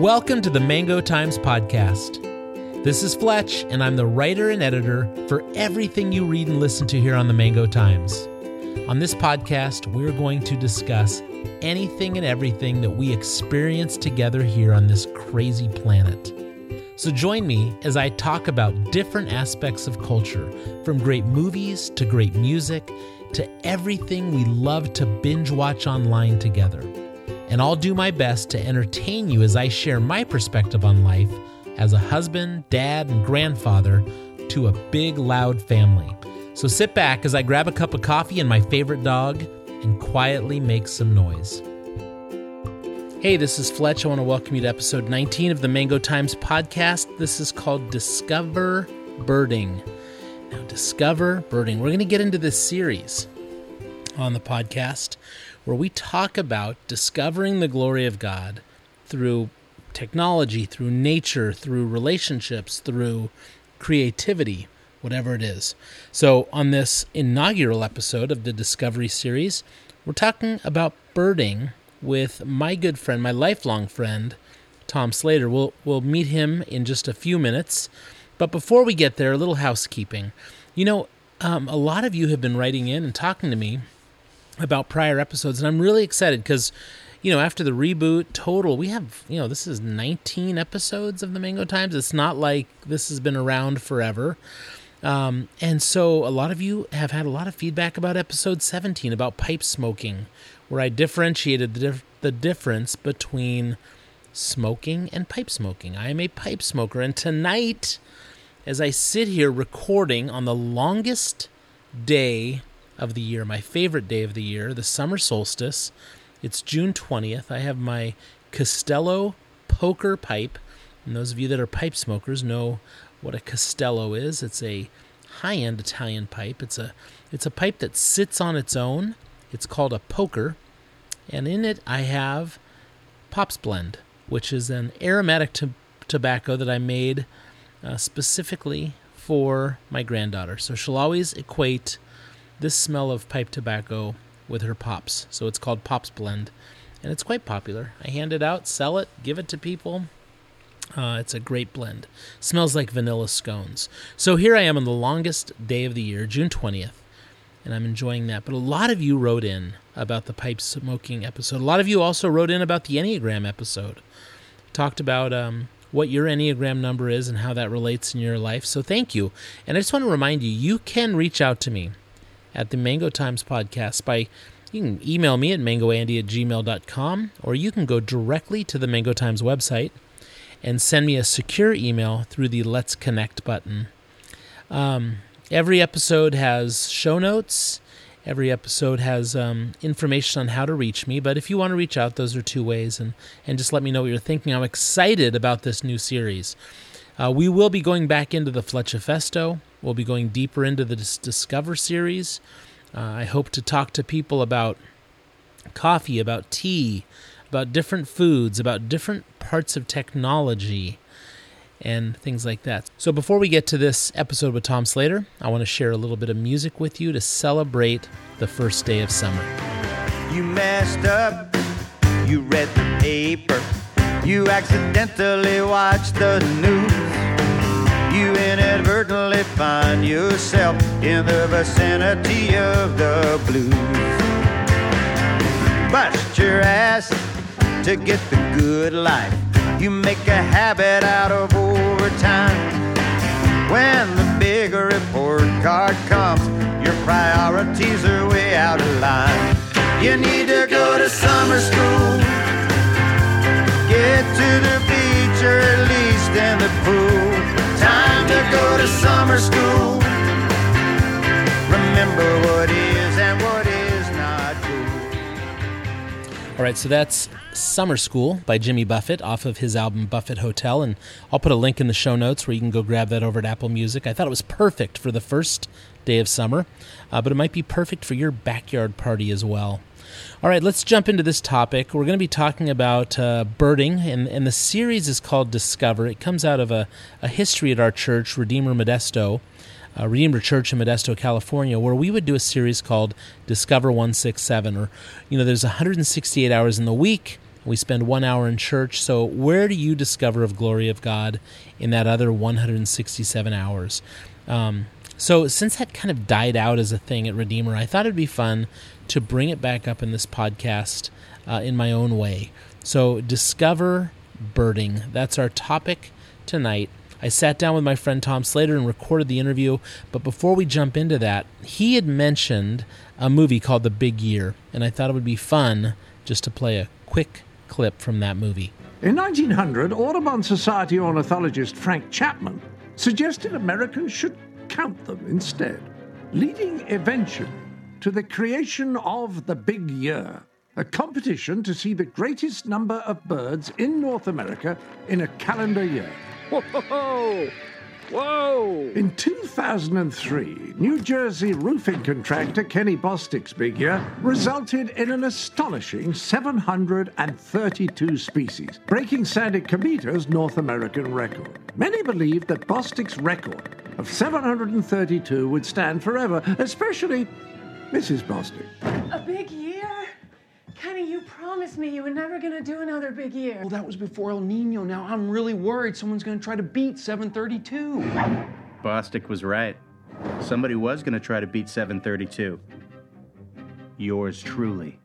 Welcome to the Mango Times Podcast. This is Fletch, and I'm the writer and editor for everything you read and listen to here on the Mango Times. On this podcast, we're going to discuss anything and everything that we experience together here on this crazy planet. So join me as I talk about different aspects of culture, from great movies to great music to everything we love to binge watch online together. And I'll do my best to entertain you as I share my perspective on life as a husband, dad, and grandfather to a big, loud family. So sit back as I grab a cup of coffee and my favorite dog and quietly make some noise. Hey, this is Fletch. I want to welcome you to episode 19 of the Mango Times podcast. This is called Discover Birding. Now, Discover Birding. We're going to get into this series on the podcast where we talk about discovering the glory of God through technology, through nature, through relationships, through creativity, whatever it is. So, on this inaugural episode of the Discovery series, we're talking about birding with my good friend, my lifelong friend, Tom Slater. We'll, we'll meet him in just a few minutes. But before we get there, a little housekeeping. You know, um, a lot of you have been writing in and talking to me about prior episodes, and I'm really excited because, you know, after the reboot total, we have, you know, this is 19 episodes of the Mango Times. It's not like this has been around forever. Um, and so a lot of you have had a lot of feedback about episode 17 about pipe smoking, where I differentiated the, dif- the difference between smoking and pipe smoking. I am a pipe smoker, and tonight, as I sit here recording on the longest day of the year, my favorite day of the year, the summer solstice, it's June 20th. I have my Castello poker pipe. And those of you that are pipe smokers know what a Castello is. It's a high-end Italian pipe. It's a it's a pipe that sits on its own. It's called a poker, and in it I have Pops Blend, which is an aromatic to- tobacco that I made uh, specifically for my granddaughter. So she'll always equate this smell of pipe tobacco with her pops. So it's called Pops Blend, and it's quite popular. I hand it out, sell it, give it to people. Uh, it's a great blend. Smells like vanilla scones. So here I am on the longest day of the year, June 20th, and I'm enjoying that. But a lot of you wrote in about the pipe smoking episode. A lot of you also wrote in about the Enneagram episode. Talked about um, what your Enneagram number is and how that relates in your life. So thank you. And I just want to remind you, you can reach out to me at the Mango Times podcast by you can email me at mangoandy at gmail.com or you can go directly to the Mango Times website and send me a secure email through the Let's Connect button. Um, every episode has show notes. Every episode has um, information on how to reach me. But if you want to reach out, those are two ways, and and just let me know what you're thinking. I'm excited about this new series. Uh, we will be going back into the Fletchifesto. We'll be going deeper into the Discover series. Uh, I hope to talk to people about coffee, about tea, about different foods, about different parts of technology, and things like that. So, before we get to this episode with Tom Slater, I want to share a little bit of music with you to celebrate the first day of summer. You messed up, you read the paper, you accidentally watched the news. You inadvertently find yourself in the vicinity of the blues. Bust your ass to get the good life. You make a habit out of overtime. When the big report card comes, your priorities are way out of line. You need to go to summer school. Get to All right, so that's Summer School by Jimmy Buffett off of his album Buffet Hotel. And I'll put a link in the show notes where you can go grab that over at Apple Music. I thought it was perfect for the first day of summer, uh, but it might be perfect for your backyard party as well. All right, let's jump into this topic. We're going to be talking about uh, birding, and, and the series is called Discover. It comes out of a, a history at our church, Redeemer Modesto, uh, Redeemer Church in Modesto, California, where we would do a series called Discover 167. Or, you know, there's 168 hours in the week, We spend one hour in church. So, where do you discover of glory of God in that other 167 hours? Um, so, since that kind of died out as a thing at Redeemer, I thought it'd be fun to bring it back up in this podcast uh, in my own way. So, discover birding. That's our topic tonight. I sat down with my friend Tom Slater and recorded the interview, but before we jump into that, he had mentioned a movie called The Big Year, and I thought it would be fun just to play a quick clip from that movie. In 1900, Audubon Society ornithologist Frank Chapman suggested Americans should count them instead, leading eventually to the creation of the Big Year, a competition to see the greatest number of birds in North America in a calendar year. Whoa! Whoa! In 2003, New Jersey roofing contractor Kenny Bostick's big year resulted in an astonishing 732 species, breaking Sandy Komito's North American record. Many believed that Bostick's record of 732 would stand forever, especially Mrs. Bostick. A big year? Kenny, you promised me you were never going to do another big year. Well, that was before El Nino. Now I'm really worried someone's going to try to beat 732. Bostick was right. Somebody was going to try to beat 732. Yours truly.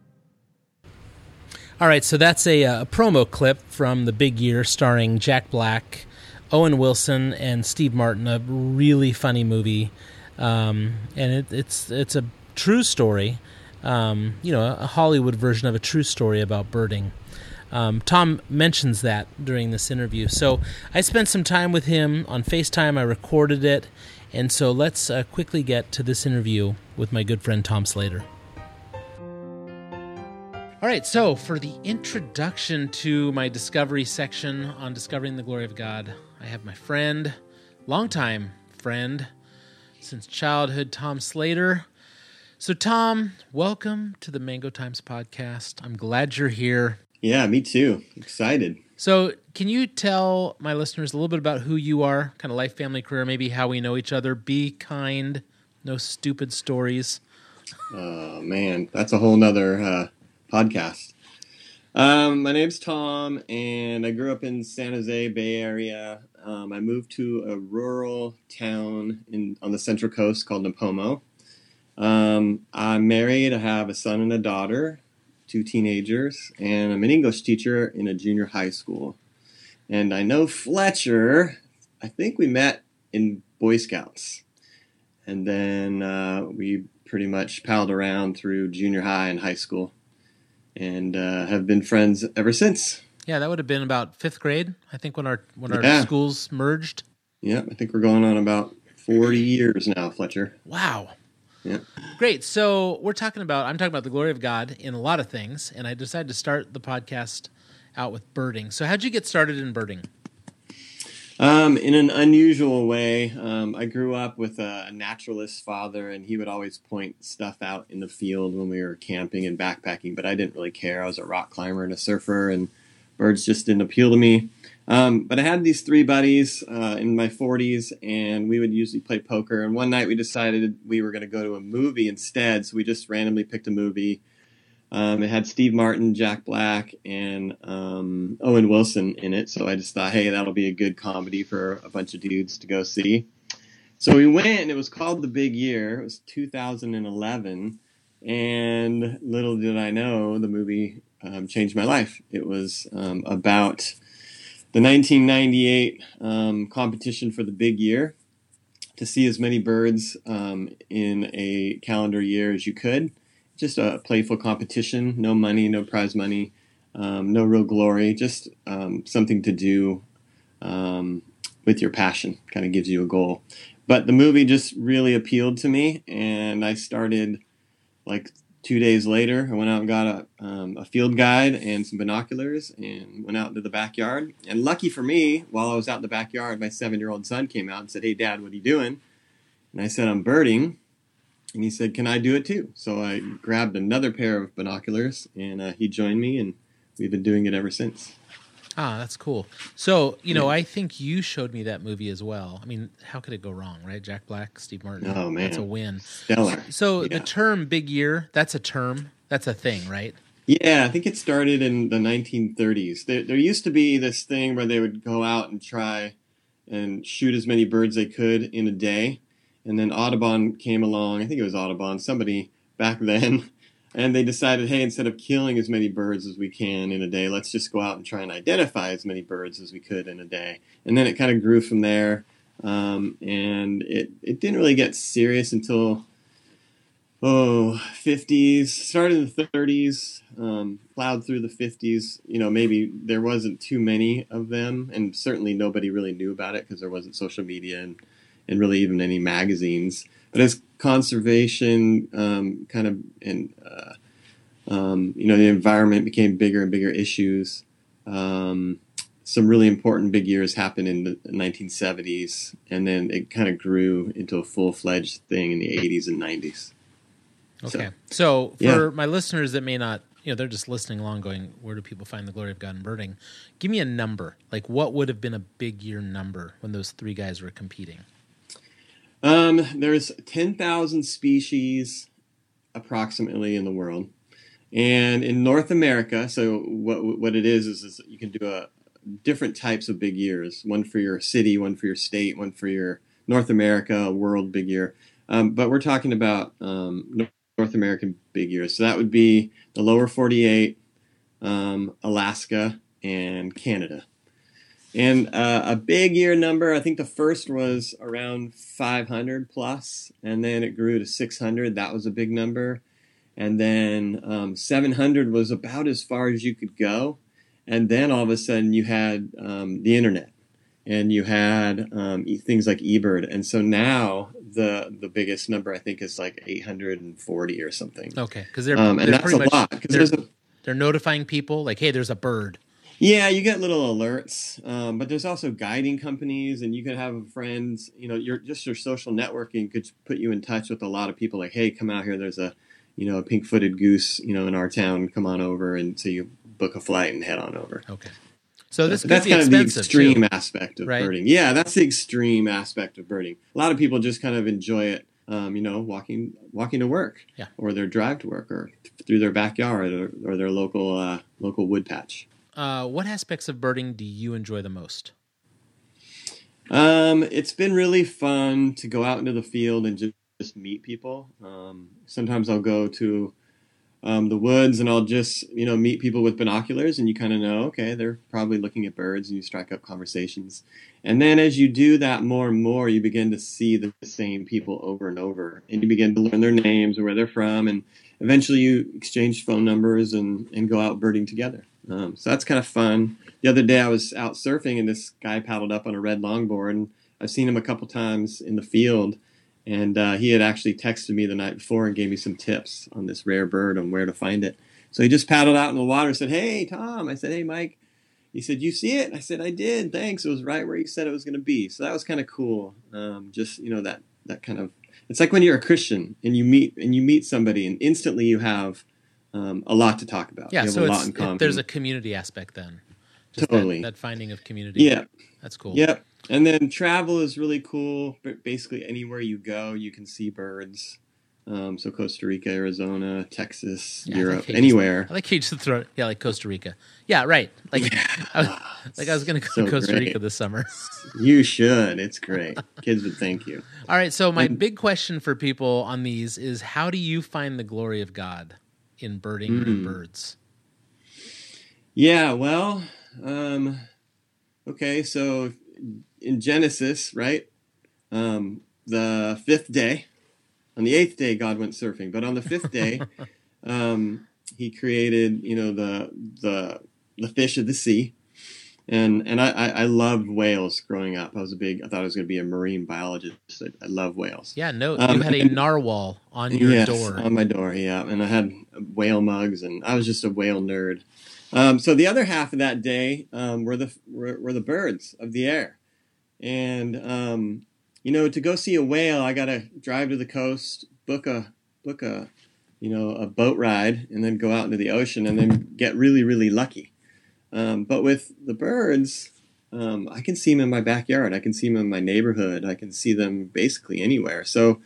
All right, so that's a, a promo clip from The Big Year starring Jack Black, Owen Wilson, and Steve Martin. A really funny movie, um, and it, it's it's a true story. Um, you know, a Hollywood version of a true story about birding. Um, Tom mentions that during this interview. So I spent some time with him on FaceTime. I recorded it. And so let's uh, quickly get to this interview with my good friend Tom Slater. All right, so for the introduction to my discovery section on discovering the glory of God, I have my friend, longtime friend since childhood, Tom Slater. So, Tom, welcome to the Mango Times podcast. I'm glad you're here. Yeah, me too. Excited. So, can you tell my listeners a little bit about who you are, kind of life, family, career, maybe how we know each other? Be kind, no stupid stories. Oh man, that's a whole nother uh, podcast. Um, my name's Tom, and I grew up in San Jose Bay Area. Um, I moved to a rural town in on the Central Coast called Nipomo. Um, I'm married. I have a son and a daughter, two teenagers, and I'm an English teacher in a junior high school. And I know Fletcher. I think we met in Boy Scouts, and then uh, we pretty much palled around through junior high and high school, and uh, have been friends ever since. Yeah, that would have been about fifth grade, I think, when our when our Yeah. schools merged. Yeah, I think we're going on about 40 years now, Fletcher. Wow. Yeah. Great. So we're talking about I'm talking about the glory of God in a lot of things, and I decided to start the podcast out with birding. So how'd you get started in birding? Um, in an unusual way, um, I grew up with a naturalist father, and he would always point stuff out in the field when we were camping and backpacking. But I didn't really care. I was a rock climber and a surfer, and birds just didn't appeal to me. Um, but I had these three buddies uh, in my 40s, and we would usually play poker. And one night we decided we were going to go to a movie instead, so we just randomly picked a movie. Um, it had Steve Martin, Jack Black, and um, Owen Wilson in it. So I just thought, hey, that'll be a good comedy for a bunch of dudes to go see. So we went, and it was called The Big Year. It was 2011. And little did I know, the movie um, changed my life. It was um, about the 1998 um, competition for the Big Year to see as many birds um, in a calendar year as you could just a playful competition. No money, no prize money, um, no real glory. Just um, something to do um, with your passion. Kind of gives you a goal. But the movie just really appealed to me, and I started like two days later. I went out and got a, um, a field guide and some binoculars, and went out into the backyard. And lucky for me, while I was out in the backyard, my seven-year-old son came out and said, "Hey, Dad, what are you doing?" And I said, "I'm birding." And he said, "Can I do it too?" So I grabbed another pair of binoculars, and uh, he joined me, and we've been doing it ever since. Ah, that's cool. So, you know, I think you showed me that movie as well. I mean, how could it go wrong, right? Jack Black, Steve Martin. Oh, man. That's a win. Stellar. So Yeah. the term big year, that's a term. That's a thing, right? Yeah, I think it started in the 1930s. There, there used to be this thing where they would go out and try and shoot as many birds they could in a day. And then Audubon came along. I think it was Audubon, somebody back then. And they decided, hey, instead of killing as many birds as we can in a day, let's just go out and try and identify as many birds as we could in a day. And then it kind of grew from there. Um, and it, it didn't really get serious until oh 50s started in the 30s um, plowed through the 50s you know maybe there wasn't too many of them and certainly nobody really knew about it because there wasn't social media and, and really even any magazines but as conservation um, kind of and uh, um, you know the environment became bigger and bigger issues um, some really important big years happened in the 1970s and then it kind of grew into a full-fledged thing in the 80s and 90s Okay. So, for yeah. my listeners that may not, you know, they're just listening along going, where do people find the glory of God in birding? Give me a number. Like, what would have been a big year number when those three guys were competing? Um, there's 10,000 species approximately in the world. And in North America, so what what it is is, is you can do a different types of big years. One for your city, one for your state, one for your North America, world big year. Um, but we're talking about um, North American big years. So that would be the lower 48, um, Alaska, and Canada. And uh, a big year number, I think the first was around 500 plus, and then it grew to 600. That was a big number. And then um, 700 was about as far as you could go. And then all of a sudden you had um, the internet and you had um, things like eBird. And so now the the biggest number I think is like 840 or something. Okay, because they're um, and they're that's a much, lot because they're, there's a they're notifying people like, hey, there's a bird. Yeah, you get little alerts, um, but there's also guiding companies, and you could have friends. You know, your just your social networking could put you in touch with a lot of people. Like, hey, come out here. There's a you know a pink-footed goose. You know, in our town. Come on over, and so you book a flight and head on over. Okay. So this that's kind of the extreme too, aspect of right? birding. Yeah, that's the extreme aspect of birding. A lot of people just kind of enjoy it um, you know, walking walking to work, yeah. or their drive to work, or through their backyard, or, or their local uh, local wood patch. Uh, what aspects of birding do you enjoy the most? Um, it's been really fun to go out into the field and just, just meet people. Um, sometimes I'll go to um, the woods and I'll just you know meet people with binoculars and you kind of know okay they're probably looking at birds and you strike up conversations and then as you do that more and more you begin to see the same people over and over and you begin to learn their names and where they're from and eventually you exchange phone numbers and, and go out birding together um, so that's kind of fun the other day I was out surfing and this guy paddled up on a red longboard and I've seen him a couple times in the field and uh, he had actually texted me the night before and gave me some tips on this rare bird on where to find it. So he just paddled out in the water and said, Hey, Tom. I said, Hey, Mike. He said, You see it? I said, I did. Thanks. It was right where you said it was going to be. So that was kind of cool. Um, just, you know, that, that kind of, it's like when you're a Christian and you meet, and you meet somebody and instantly you have um, a lot to talk about. Yeah. So a lot in common. It, there's a community aspect then. Just totally. That, that finding of community. Yeah. That's cool. Yep. And then travel is really cool. But basically, anywhere you go, you can see birds. Um, so Costa Rica, Arizona, Texas, Yeah, Europe, you anywhere. Just, I like how you just throw it. Yeah, like Costa Rica. Yeah, right. Like, I, was- like I was going to go So to Costa great. Rica this summer. You should. It's great. Kids would thank you. All right. So my big question for people on these is, how do you find the glory of God in birding Hmm. and birds? Yeah, well, um, okay, so in Genesis, right? Um, the fifth day, on the eighth day, God went surfing, but on the fifth day, um, He created, you know, the the the fish of the sea, and and I, I, I loved whales growing up. I was a big, I thought I was going to be a marine biologist. I, I love whales. Yeah. No, Um, you had a narwhal on your yes, door. on my door, yeah. And I had whale mugs, and I was just a whale nerd. Um, so the other half of that day um, were the were, were the birds of the air, and um, you know to go see a whale, I got to drive to the coast, book a book a you know a boat ride, and then go out into the ocean, and then get really really lucky. Um, but with the birds, um, I can see them in my backyard. I can see them in my neighborhood. I can see them basically anywhere. So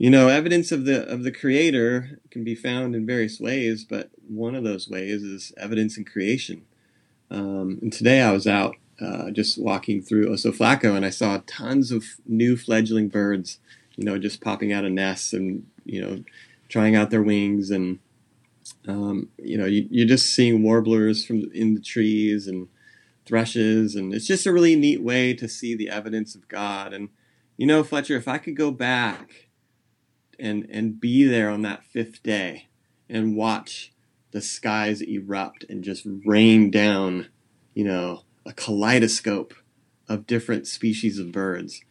you know, evidence of the of the Creator can be found in various ways, but one of those ways is evidence in creation. Um, and today I was out uh, just walking through Oso and I saw tons of new fledgling birds, you know, just popping out of nests and you know, trying out their wings and um, you know, you, are just seeing warblers from in the trees and thrushes, and it's just a really neat way to see the evidence of God. And you know, Fletcher, if I could go back and and be there on that fifth day and watch the skies erupt and just rain down, you know, a kaleidoscope of different species of birds.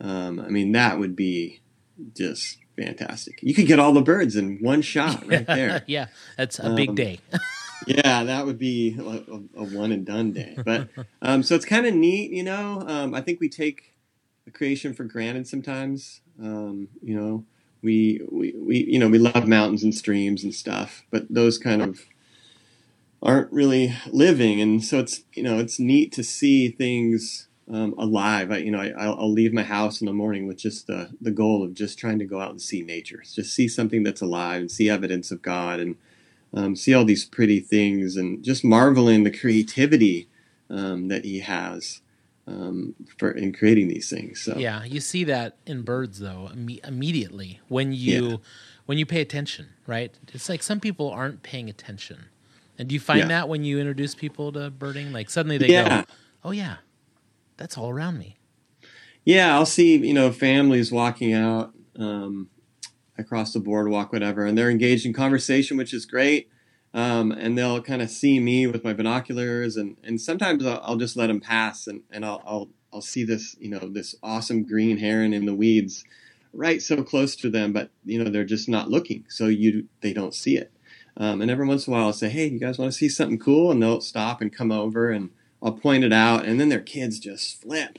Um, I mean, that would be just fantastic. You could get all the birds in one shot right there. yeah, that's a big um, day. yeah, that would be a, a, one and done day. But um, so it's kind of neat, you know. Um, I think we take the creation for granted sometimes. Um, you know, we, we we you know we love mountains and streams and stuff, but those kind of aren't really living, and so it's you know it's neat to see things um, alive. I, you know, I, will leave my house in the morning with just the, the goal of just trying to go out and see nature, just see something that's alive and see evidence of God and um, see all these pretty things and just marveling the creativity um, that He has um, for in creating these things. So yeah, you see that in birds though Im- immediately when you yeah. when you pay attention, right? It's like some people aren't paying attention. And do you find yeah. that when you introduce people to birding, like suddenly they yeah. go, "Oh yeah, that's all around me. Yeah, I'll see, you know, families walking out um, across the boardwalk, whatever, and they're engaged in conversation, which is great. Um, and they'll kind of see me with my binoculars, and, and sometimes I'll, I'll just let them pass, and, and I'll, I'll I'll see this, you know, this awesome green heron in the weeds, right so close to them, but you know they're just not looking, so you they don't see it. Um, and every once in a while, I'll say, "Hey, you guys want to see something cool?" And they'll stop and come over, and I'll point it out, and then their kids just flip.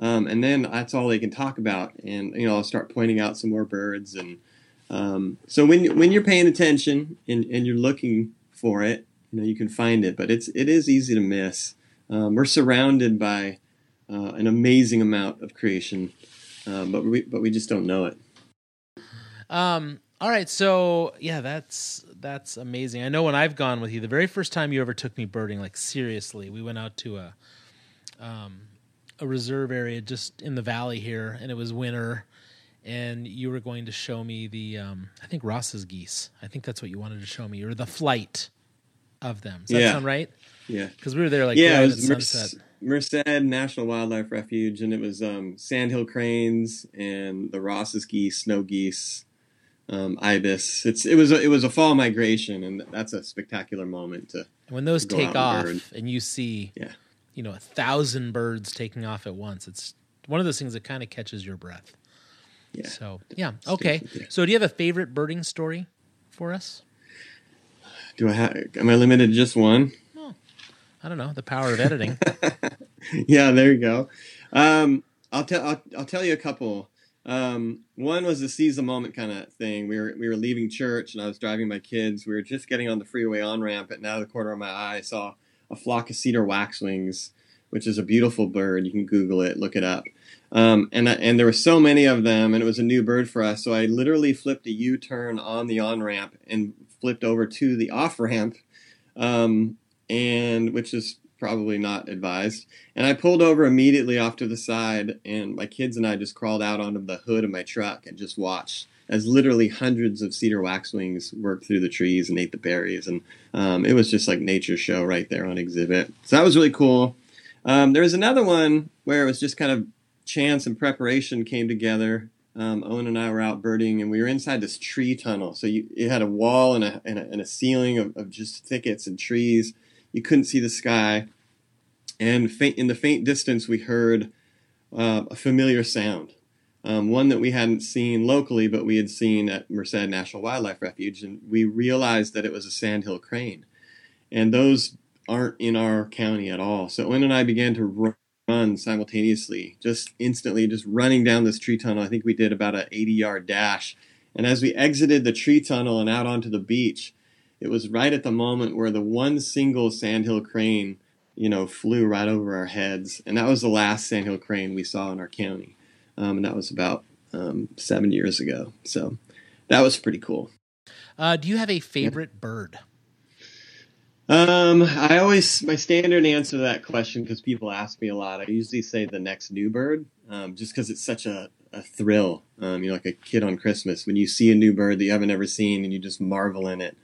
Um, and then that's all they can talk about. And you know, I'll start pointing out some more birds. And um, so when when you're paying attention and, and you're looking for it, you know, you can find it. But it's it is easy to miss. Um, we're surrounded by uh, an amazing amount of creation, um, but we but we just don't know it. Um. All right. So yeah, that's that's amazing. I know when I've gone with you, the very first time you ever took me birding, like seriously, we went out to a um, a reserve area just in the valley here, and it was winter, and you were going to show me the um, I think Ross's geese. I think that's what you wanted to show me, or the flight of them. Does that yeah. sound right? Yeah, because we were there like yeah, it was Merced, Merced National Wildlife Refuge, and it was um, sandhill cranes and the Ross's geese, snow geese um, ibis. It's it was a, it was a fall migration, and that's a spectacular moment to. When those take off, and, and, you see, yeah. you know, a thousand birds taking off at once. It's one of those things that kind of catches your breath. Yeah. So yeah, okay. So do you have a favorite birding story for us? Do I have? Am I limited to just one? Oh, I don't know. The power of editing. yeah, there you go. Um, I'll tell. I'll, I'll tell you a couple. Um, one was a seize the moment kind of thing. We were we were leaving church, and I was driving my kids. We were just getting on the freeway on ramp, and out of the corner of my eye, I saw a flock of cedar waxwings, which is a beautiful bird. You can Google it, look it up. Um, and and there were so many of them, and it was a new bird for us. So I literally flipped a U turn on the on ramp and flipped over to the off ramp, um, and which is probably not advised. And I pulled over immediately off to the side, and my kids and I just crawled out onto the hood of my truck and just watched as literally hundreds of cedar waxwings worked through the trees and ate the berries. And um, it was just like nature show right there on exhibit. So that was really cool. Um, there was another one where it was just kind of chance and preparation came together. Um, Owen and I were out birding, and we were inside this tree tunnel. So you, it had a wall and a, and a, and a ceiling of, of just thickets and trees. You couldn't see the sky and faint, in the faint distance we heard uh, a familiar sound, um, one that we hadn't seen locally, but we had seen at Merced National Wildlife Refuge, and we realized that it was a sandhill crane, and those aren't in our county at all. So Owen and I began to run simultaneously, just instantly, just running down this tree tunnel. I think we did about an 80 yard dash. And as we exited the tree tunnel and out onto the beach, it was right at the moment where the one single sandhill crane you know, flew right over our heads. And that was the last sandhill crane we saw in our county. Um, and that was about um, seven years ago. So that was pretty cool. Uh, do you have a favorite bird? Um, I always my standard answer to that question because people ask me a lot. I usually say the next new bird, um, just because it's such a, a thrill. Um, you know, like a kid on Christmas when you see a new bird that you haven't ever seen and you just marvel in it.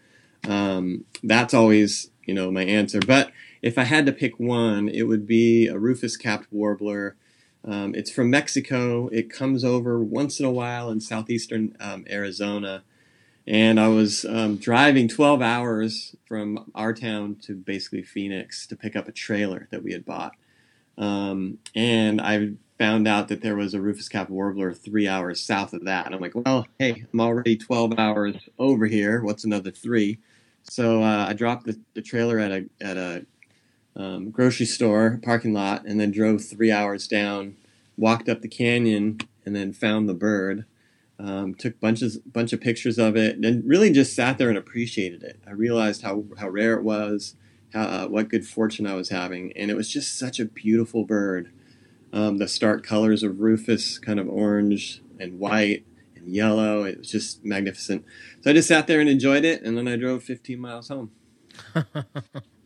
Um, that's always you know my answer. But if I had to pick one, it would be a rufous capped warbler. Um, it's from Mexico. It comes over once in a while in southeastern um, Arizona and I was um, driving 12 hours from our town to basically Phoenix to pick up a trailer that we had bought. Um, and I found out that there was a rufous cap warbler three hours south of that. And I'm like, well, hey, I'm already 12 hours over here. What's another three? So uh, I dropped the, the, trailer at a at a um, grocery store parking lot, and then drove three hours down, walked up the canyon, and then found the bird. Um, took bunches bunch of pictures of it, and really just sat there and appreciated it. I realized how how rare it was, how uh, what good fortune I was having, and it was just such a beautiful bird. Um, the stark colors of rufous, kind of orange and white and yellow, it was just magnificent. So I just sat there and enjoyed it, and then I drove 15 miles home.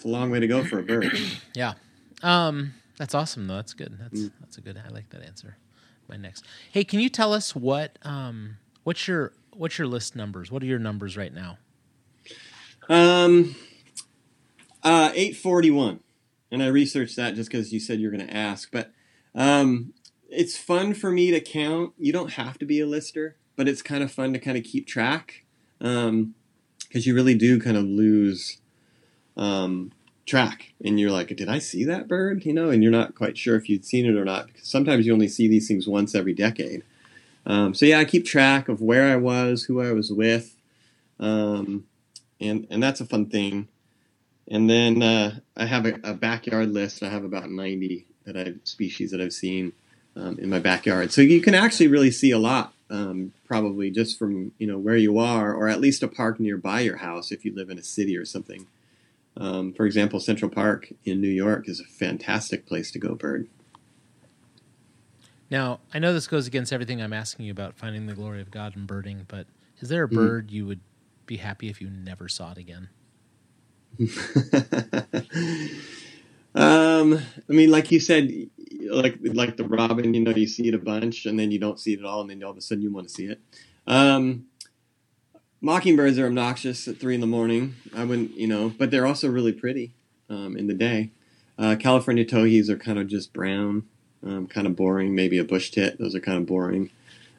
it's a long way to go for a bird. yeah, um, that's awesome though. That's good. That's mm. that's a good. I like that answer my next. Hey, can you tell us what um what's your what's your list numbers? What are your numbers right now? Um, uh, eight forty one, and I researched that just because you said you're going to ask. But um, it's fun for me to count. You don't have to be a lister, but it's kind of fun to kind of keep track Um, because um, you really do kind of lose um, track. And you're like did i see that bird? You know and you're not quite sure if you'd seen it or not because sometimes you only see these things once every decade. Um, so yeah i keep track of where i was who i was with um, and and that's a fun thing. And then uh, i have a, a, backyard list. I have about 90 that i species that i've seen um, in my backyard. So you can actually really see a lot um, probably just from you know where you are or at least a park nearby your house if you live in a city or something um, for example, Central Park in New York is a fantastic place to go bird. Now, I know this goes against everything I'm asking you about finding the glory of God and birding, but is there a mm-hmm. bird mm. you would be happy if you never saw it again? um, I mean, like you said, like like the robin, you know, you see it a bunch and then you don't see it at all, and then all of a sudden you want to see it. Um, Mockingbirds are obnoxious at three in the morning. I wouldn't, you know, but they're also really pretty um, in the day. Uh, California towhees are kind of just brown, um, kind of boring. Maybe a bush tit; those are kind of boring.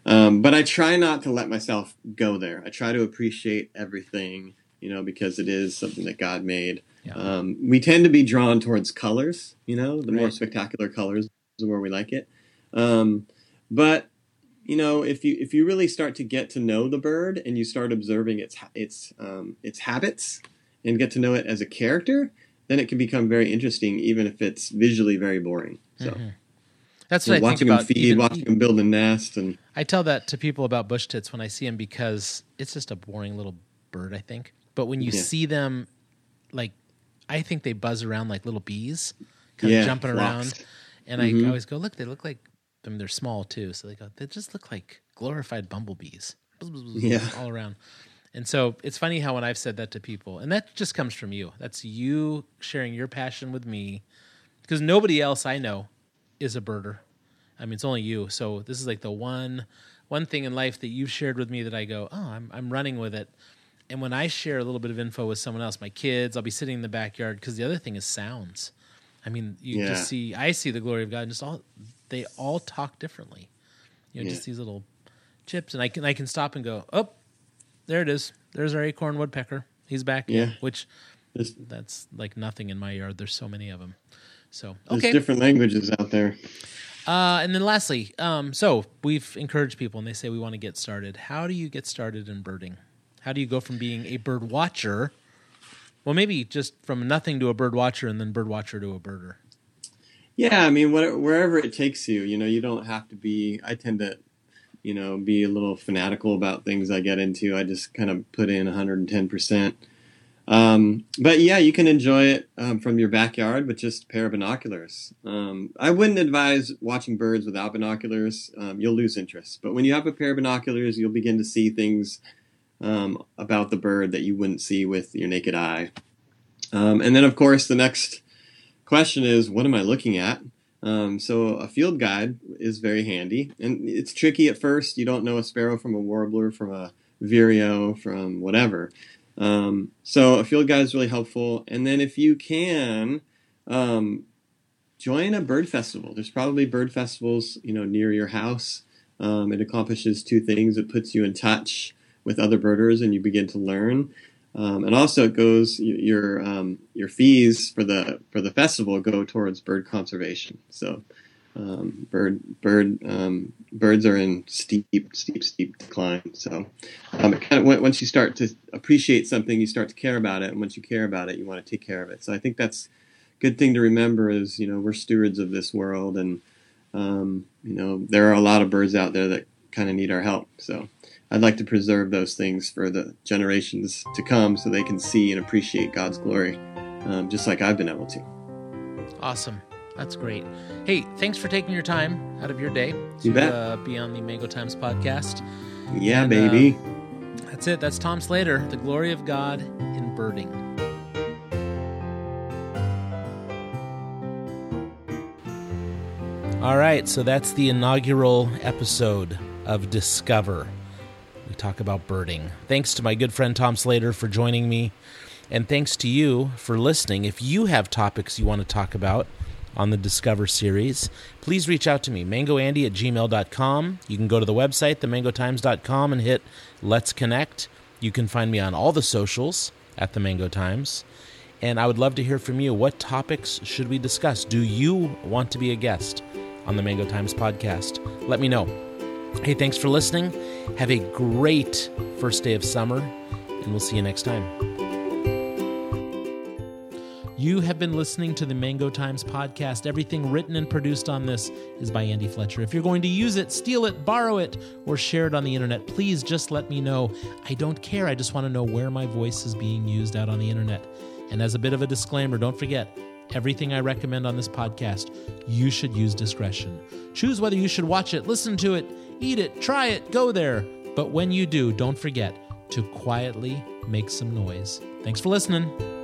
Um, but I try not to let myself go there. I try to appreciate everything, you know, because it is something that God made. Yeah. Um, we tend to be drawn towards colors, you know, the right. more spectacular colors is where we like it. Um, but you know, if you if you really start to get to know the bird and you start observing its its um, its habits and get to know it as a character, then it can become very interesting, even if it's visually very boring. So. Mm-hmm. That's what you know, I think about. Them feed, even, watching them build a nest, and I tell that to people about bush tits when I see them because it's just a boring little bird. I think, but when you yeah. see them, like, I think they buzz around like little bees, kind yeah, of jumping around, and mm-hmm. I always go, look, they look like I mean, they're small too, so they go. They just look like glorified bumblebees, yeah, all around. And so it's funny how when I've said that to people, and that just comes from you. That's you sharing your passion with me, because nobody else I know is a birder. I mean, it's only you. So this is like the one one thing in life that you've shared with me that I go, oh, I'm I'm running with it. And when I share a little bit of info with someone else, my kids, I'll be sitting in the backyard because the other thing is sounds. I mean, you yeah. just see, I see the glory of God, and just all they all talk differently. You know, yeah. just these little chips, and I can I can stop and go, oh, there it is. There's our acorn woodpecker. He's back. Yeah, which there's, that's like nothing in my yard. There's so many of them. So okay, there's different languages out there. Uh, and then lastly, um, so we've encouraged people, and they say we want to get started. How do you get started in birding? How do you go from being a bird watcher? Well, maybe just from nothing to a bird watcher, and then bird watcher to a birder. Yeah, I mean, whatever, wherever it takes you, you know, you don't have to be. I tend to, you know, be a little fanatical about things I get into. I just kind of put in 110 percent. Um, but yeah, you can enjoy it um, from your backyard with just a pair of binoculars. Um, I wouldn't advise watching birds without binoculars. Um, you'll lose interest. But when you have a pair of binoculars, you'll begin to see things um, about the bird that you wouldn't see with your naked eye. Um, and then, of course, the next question is, what am I looking at? so a field guide is very handy, and it's tricky at first. You don't know a sparrow from a warbler, from a vireo, from whatever. Um, so a field guide is really helpful. And then if you can, um, join a bird festival. There's probably bird festivals, you know, near your house. Um, it accomplishes two things. It puts you in touch with other birders, and you begin to learn. Um, and also, it goes your um, your fees for the for the festival go towards bird conservation. So um, bird bird um, birds are in steep steep steep decline. So um, it kind of once you start to appreciate something, you start to care about it, and once you care about it, you want to take care of it. So I think that's a good thing to remember. Is you know we're stewards of this world, and um, you know there are a lot of birds out there that kind of need our help. So I'd like to preserve those things for the generations to come, so they can see and appreciate God's glory, um, just like I've been able to. Awesome. That's great. Hey, thanks for taking your time out of your day to uh, be on the Mango Times podcast. Yeah, and, baby. Uh, that's it. That's Tom Slater, The Glory of God in Birding. All right, so that's the inaugural episode of Discover. We talk about birding. Thanks to my good friend Tom Slater for joining me, and thanks to you for listening. If you have topics you want to talk about, on the Discover series, please reach out to me, mangoandy at gmail.com. You can go to the website, themangotimes.com, and hit Let's Connect. You can find me on all the socials at the Mango Times. And I would love to hear from you. What topics should we discuss? Do you want to be a guest on the Mango Times podcast? Let me know. Hey, thanks for listening. Have a great first day of summer, and we'll see you next time. You have been listening to the Mango Times podcast. Everything written and produced on this is by Andy Fletcher. If you're going to use it, steal it, borrow it, or share it on the internet, please just let me know. I don't care. I just want to know where my voice is being used out on the internet. And as a bit of a disclaimer, don't forget everything I recommend on this podcast, you should use discretion. Choose whether you should watch it, listen to it, eat it, try it, go there. But when you do, don't forget to quietly make some noise. Thanks for listening.